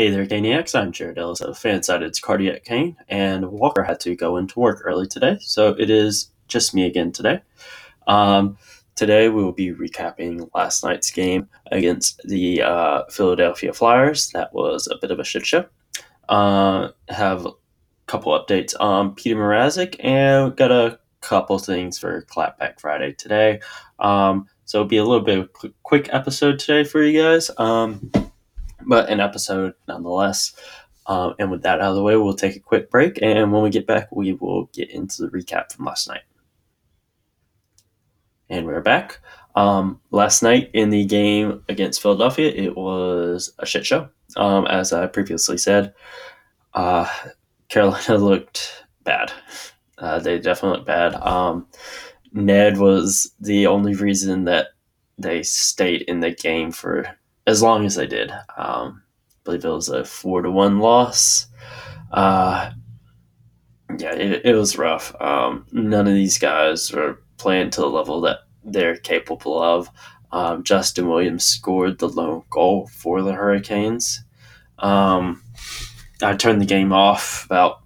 Hey there, Caniacs. I'm Jared Ellis of Fansided's Cardiac Cane, and Walker had to go into work early today, so it is just me again today. Um, today we will be recapping last night's game against the uh, Philadelphia Flyers. That was a bit of a shit show. Uh, have a couple updates on Peter Mrazek, and got a couple things for Clapback Friday today. Um, so it'll be a little bit of a quick episode today for you guys. Um, but an episode nonetheless. Um, and with that out of the way, we'll take a quick break. And when we get back, we will get into the recap from last night. And we're back. Um, last night in the game against Philadelphia, it was a shit show. Um, as I previously said, uh, Carolina looked bad. Uh, they definitely looked bad. Um, Ned was the only reason that they stayed in the game for as long as I did. Um, I believe it was a four to one loss. Uh, yeah, it, it was rough. Um, none of these guys were playing to the level that they're capable of. Um, Justin Williams scored the lone goal for the Hurricanes. Um, I turned the game off about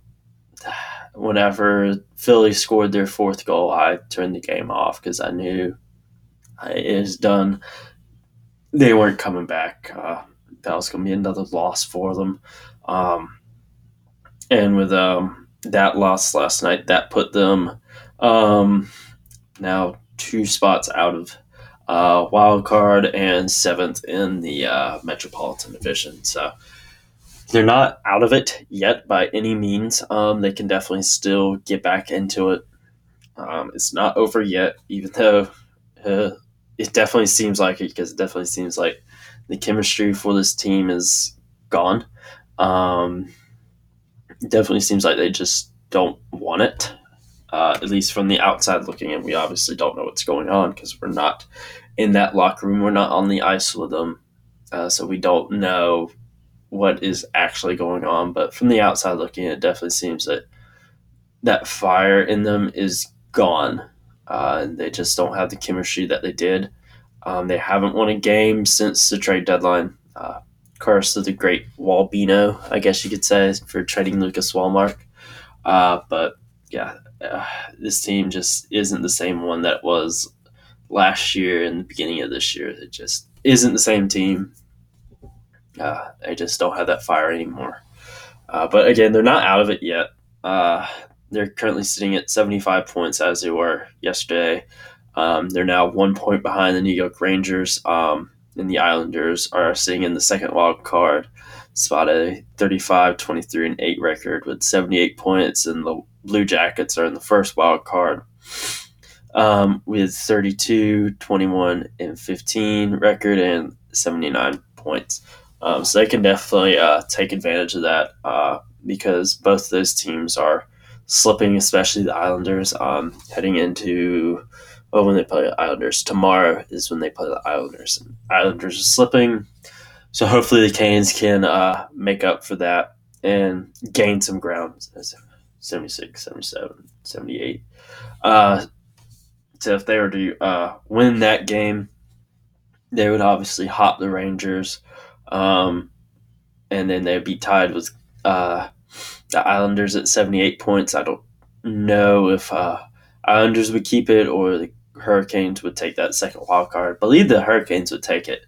whenever Philly scored their fourth goal. I turned the game off because I knew it was done they weren't coming back. Uh, that was going to be another loss for them. Um, and with um, that loss last night, that put them um, now two spots out of uh, wild card and seventh in the uh, Metropolitan Division. So they're not out of it yet by any means. Um, they can definitely still get back into it. Um, it's not over yet, even though uh, it definitely seems like it because it definitely seems like the chemistry for this team is gone. Um, definitely seems like they just don't want it. Uh, at least from the outside looking in, we obviously don't know what's going on because we're not in that locker room. We're not on the ice with them, uh, so we don't know what is actually going on. But from the outside looking, it definitely seems that that fire in them is gone. Uh, they just don't have the chemistry that they did. Um, they haven't won a game since the trade deadline. Uh, curse of the great Walbino, I guess you could say, for trading Lucas Wallmark. Uh, but yeah, uh, this team just isn't the same one that was last year and the beginning of this year. It just isn't the same team. Uh, they just don't have that fire anymore. Uh, but again, they're not out of it yet. They're currently sitting at 75 points as they were yesterday. Um, they're now one point behind the New York Rangers, um, and the Islanders are sitting in the second wild card spot a 35, 23, and 8 record with 78 points, and the Blue Jackets are in the first wild card um, with 32, 21, and 15 record and 79 points. Um, so they can definitely uh, take advantage of that uh, because both those teams are slipping, especially the Islanders, um, heading into oh, when they play the Islanders. Tomorrow is when they play the Islanders. And Islanders are slipping, so hopefully the Canes can uh, make up for that and gain some ground. 76, 77, 78. Uh, so if they were to uh, win that game, they would obviously hop the Rangers, um, and then they'd be tied with uh, the Islanders at 78 points. I don't know if uh, Islanders would keep it or the Hurricanes would take that second wild card. I believe the Hurricanes would take it,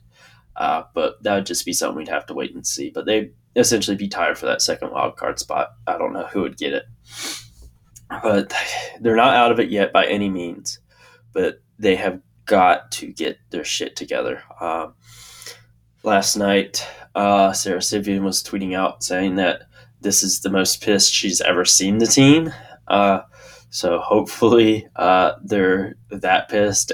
uh, but that would just be something we'd have to wait and see. But they'd essentially be tied for that second wild card spot. I don't know who would get it. But they're not out of it yet by any means. But they have got to get their shit together. Um, last night, uh, Sara Civian was tweeting out saying that this is the most pissed she's ever seen the team. Uh, so hopefully uh, they're that pissed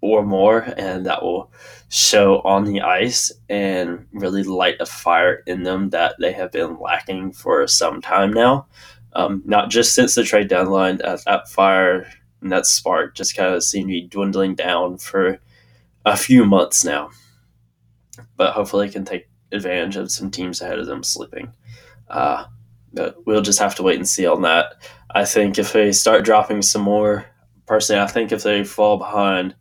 or more, and that will show on the ice and really light a fire in them that they have been lacking for some time now. Um, not just since the trade deadline, that, fire and that spark just kind of seemed to be dwindling down for a few months now. But hopefully, they can take advantage of some teams ahead of them sleeping. Uh, we'll just have to wait and see on that. I think if they start dropping some more, personally, I think if they fall behind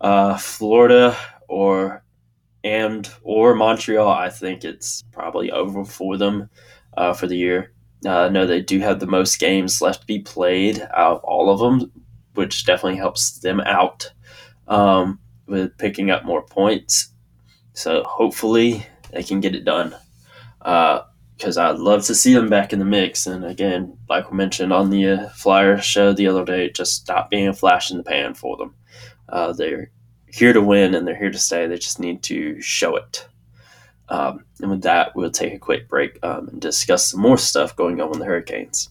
uh, Florida or and or Montreal, I think it's probably over for them uh, for the year. Uh, know they do have the most games left to be played out of all of them, which definitely helps them out um, with picking up more points. So hopefully they can get it done. Because I'd love to see them back in the mix. And again, like we mentioned on the uh, Flyer show the other day, just stop being a flash in the pan for them. Uh, they're here to win and they're here to stay. They just need to show it. Um, and with that, we'll take a quick break um, and discuss some more stuff going on with the Hurricanes.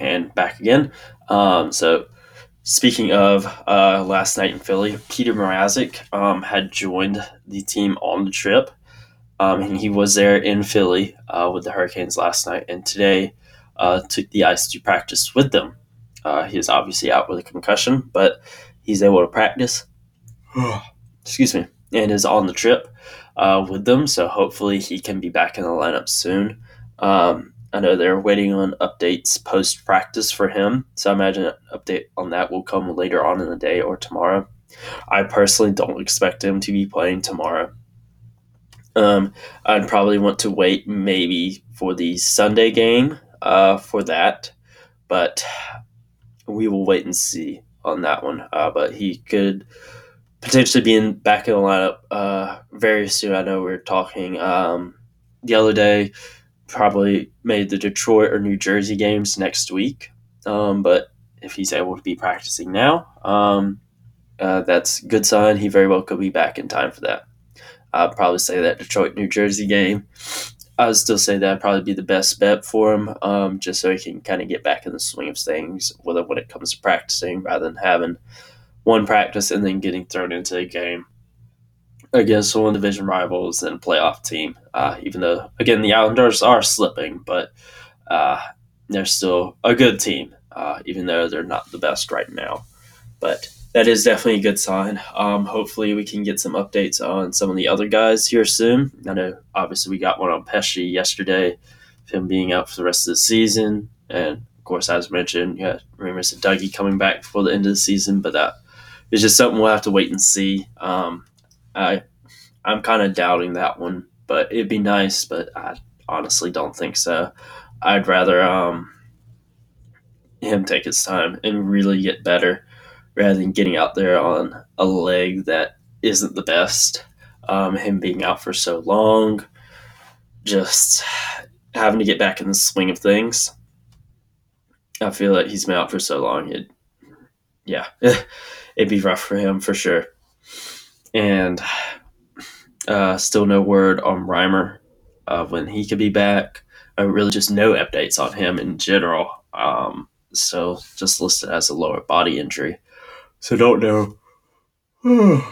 And back again. Um, so, speaking of uh, last night in Philly, Peter Mrazek um, had joined the team on the trip. Um, and he was there in Philly uh, with the Hurricanes last night. And today, uh, took the ice to practice with them. Uh, he is obviously out with a concussion, but he's able to practice. Excuse me, and is on the trip uh, with them. So hopefully he can be back in the lineup soon. Um, I know they're waiting on updates post practice for him, so I imagine an update on that will come later on in the day or tomorrow. I personally don't expect him to be playing tomorrow. Um, I'd probably want to wait maybe for the Sunday game uh, for that, but we will wait and see on that one. Uh, but he could potentially be in back in the lineup uh, very soon. I know we are talking um, the other day, probably made the Detroit or New Jersey games next week. Um, but if he's able to be practicing now, um, uh, that's good sign. He very well could be back in time for that. I'd probably say that Detroit New Jersey game I would still say that'd probably be the best bet for him, um, just so he can kind of get back in the swing of things, whether when it comes to practicing, rather than having one practice and then getting thrown into a game against one division rivals and a playoff team. Uh, even though, again, the Islanders are slipping, but uh, they're still a good team, uh, even though they're not the best right now. But that is definitely a good sign. Um, hopefully, we can get some updates on some of the other guys here soon. I know, obviously, we got one on Pesce yesterday, him being out for the rest of the season. And of course, as mentioned, yeah, rumors of Dougie coming back before the end of the season, but that is just something we'll have to wait and see. Um, I, I'm kind of doubting that one, but it'd be nice, but I honestly don't think so. I'd rather um, him take his time and really get better rather than getting out there on a leg that isn't the best. Um, him being out for so long, just having to get back in the swing of things. I feel like he's been out for so long. It, yeah, it'd be rough for him for sure. And uh, still no word on Reimer of when he could be back. Uh, really, just no updates on him in general. Um, so just listed as a lower body injury. So don't know.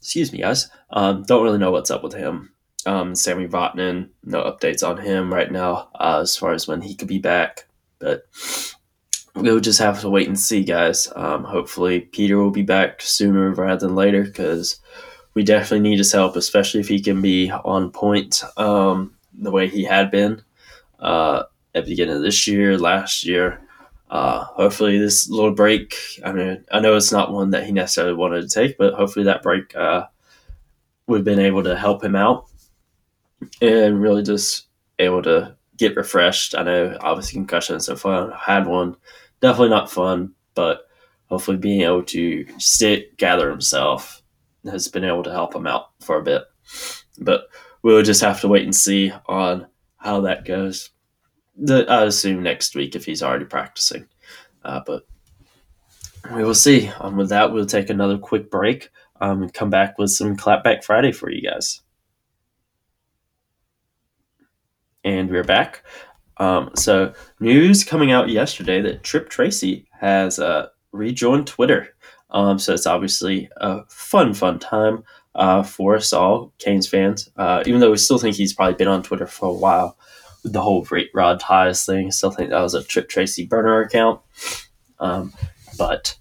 Excuse me, guys. Um, don't really know what's up with him. Um, Sami Vatanen, no updates on him right now uh, as far as when he could be back. But we'll just have to wait and see, guys. Um, hopefully, Peter will be back sooner rather than later because we definitely need his help, especially if he can be on point um, the way he had been uh, at the beginning of this year, last year uh, hopefully this little break. I mean, I know it's not one that he necessarily wanted to take, but hopefully that break uh, we've been able to help him out and really just able to get refreshed. I know obviously concussion so far had one, definitely not fun, but hopefully being able to sit, gather himself has been able to help him out for a bit. But we'll just have to wait and see on how that goes the, I assume next week if he's already practicing. Uh, but we will see. Um, with that, we'll take another quick break um, and come back with some Clapback Friday for you guys. And we're back. Um, so, news coming out yesterday that Tripp Tracy has uh, rejoined Twitter. Um, so, it's obviously a fun, fun time uh, for us all, Canes fans. Uh, even though we still think he's probably been on Twitter for a while the whole Rate Rod Ties thing. Still think that was a Tripp Tracy burner account. Um, but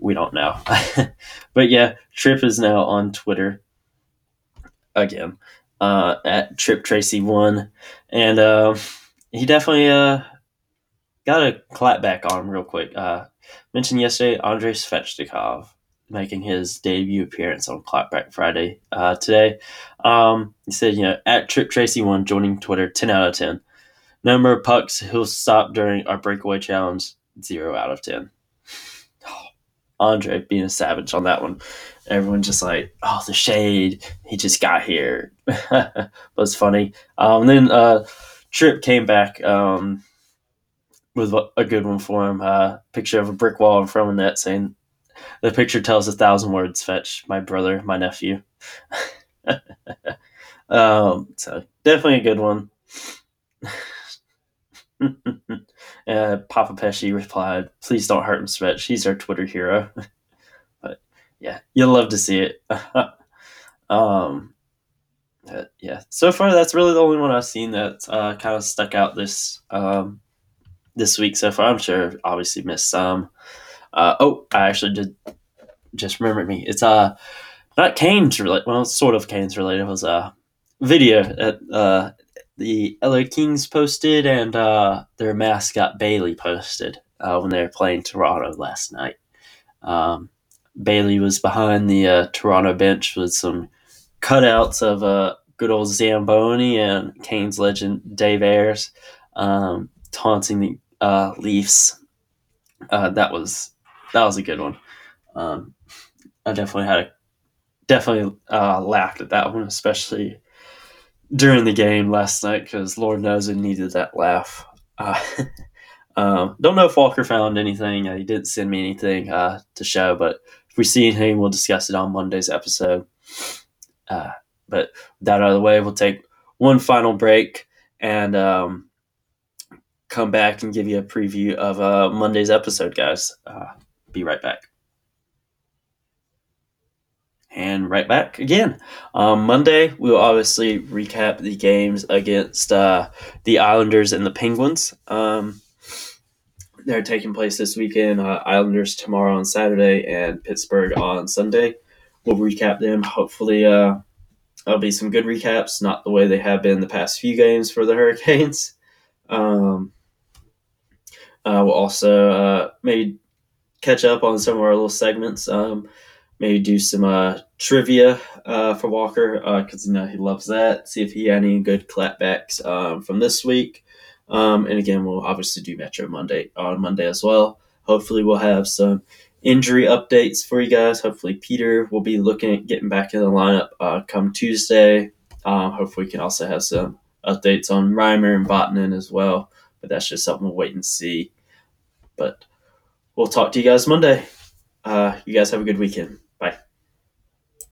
we don't know. but yeah, Tripp is now on Twitter again uh, at Tripp Tracy one, and uh, he definitely uh, got a clap back on him real quick. Uh, mentioned yesterday Andrei Svechnikov making his debut appearance on Clapback Friday uh, today. Um, he said, you know, at Tripp Tracy one joining Twitter, ten out of ten. Number of pucks he'll stop during our breakaway challenge, zero out of ten. Andre being a savage on that one. Everyone just like, oh, the shade. He just got here. was funny. Um, then uh, Tripp came back um, with a good one for him. Uh, picture of a brick wall in front of the net saying, the picture tells a thousand words. Svech my brother, my nephew. um, so definitely a good one. uh, Papa Pesce replied, "Please don't hurt him, Svech. He's our Twitter hero." but yeah, you'll love to see it. um, uh, yeah. So far, that's really the only one I've seen that uh, kind of stuck out this um, this week so far. I'm sure, obviously, missed some. Uh, oh, I actually did just remembered me. It's uh not Canes related. Well, sort of Canes related. It was a video that uh, the LA Kings posted and uh, their mascot Bailey posted uh, when they were playing Toronto last night. Um, Bailey was behind the uh, Toronto bench with some cutouts of uh, good old Zamboni and Canes legend Dave Ayres um, taunting the uh, Leafs. Uh, that was that was a good one. Um, I definitely had a definitely uh, laughed at that one, especially during the game last night because Lord knows it needed that laugh. Uh, um, don't know if Walker found anything. Uh, he didn't send me anything uh, to show, but if we see anything, we'll discuss it on Monday's episode. Uh, but that out of the way, we'll take one final break and um, come back and give you a preview of uh, Monday's episode, guys. Be right back and right back again. Um, Monday, we'll obviously recap the games against uh, the Islanders and the Penguins. Um, they're taking place this weekend. Uh, Islanders tomorrow on Saturday and Pittsburgh on Sunday. We'll recap them. Hopefully, uh, there'll be some good recaps, not the way they have been the past few games for the Hurricanes. Um, uh, we'll also uh, maybe catch up on some of our little segments. Um, maybe do some uh, trivia uh, for Walker because uh, you know he loves that. See if he had any good clapbacks um, from this week. Um, and again, we'll obviously do Metro Monday on Monday as well. Hopefully, we'll have some injury updates for you guys. Hopefully, Peter will be looking at getting back in the lineup uh, come Tuesday. Um, hopefully, we can also have some updates on Reimer and Vatanen as well. But that's just something we'll wait and see. But we'll talk to you guys Monday. Uh, you guys have a good weekend.